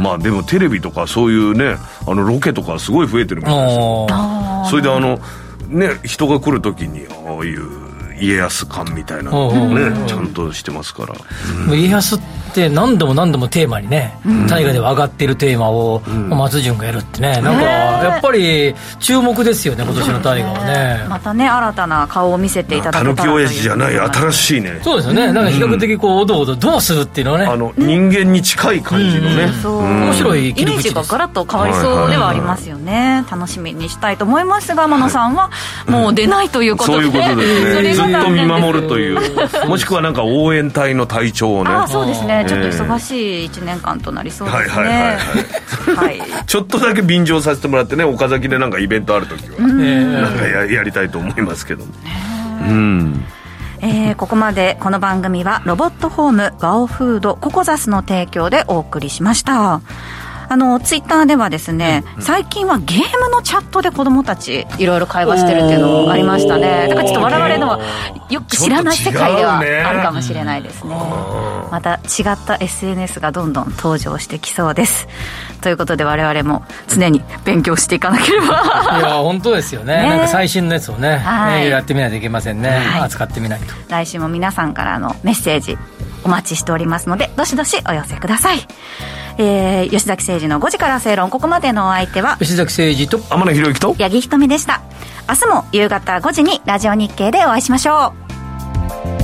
ん、まあでもテレビとかそういうねあのロケとかすごい増えてるみたいですよ。
あ
それであのね人が来る時にああいう家康館みたいなねちゃんとしてますから。
ー家康って何度も何度もテーマにね、大河では上がってるテーマを、松潤がやるってね。なんかやっぱり注目ですよね今年の大河はね。
またね新たな顔を見せていただけた
ぬき親父じゃない新しいね。
そうですよね。なんか比較的こうおどおどどうするっていうのはね。
あの人間に近い感じのね、
面白い
イメージ
切り口です。
がガラッと変わりそうではありますよね、楽しみにしたいと思いますが天野さんはもう出ないということで、
そういうことですね。ずっと見守ると
う。
いうもしくはなんか応援隊の隊長をね。
そうですね。ちょっと
ええ
忙しい1年間となりそうですね。
はいはいはい。
はい。
ちょっとだけ便乗させてもらってね岡崎でなんかイベントある時は、
えー
なんかややりたいと思いますけども。うん。
えーここまでこの番組はロボットホームワオフードココザスの提供でお送りしましたあのツイッターではですね、最近はゲームのチャットで子供たちいろいろ会話してるっていうのもありましたね。だからちょっと我々のはよく知らない世界ではあるかもしれないですね。また違った SNS がどんどん登場してきそうです。(laughs) ということで我々も常に勉強していかなければ。
いや本当ですよね。
ね。
なんか最新のやつをね、
はい。
えーやってみないといけませんね、
はい。
扱ってみないと。
来週も皆さんからのメッセージお待ちしておりますのでどしどしお寄せください、えー、吉崎誠二の5時から正論。ここまでのお相手は
吉崎誠二と
天野博之と
八木ひとみでした。明日も夕方5時にラジオ日経でお会いしましょう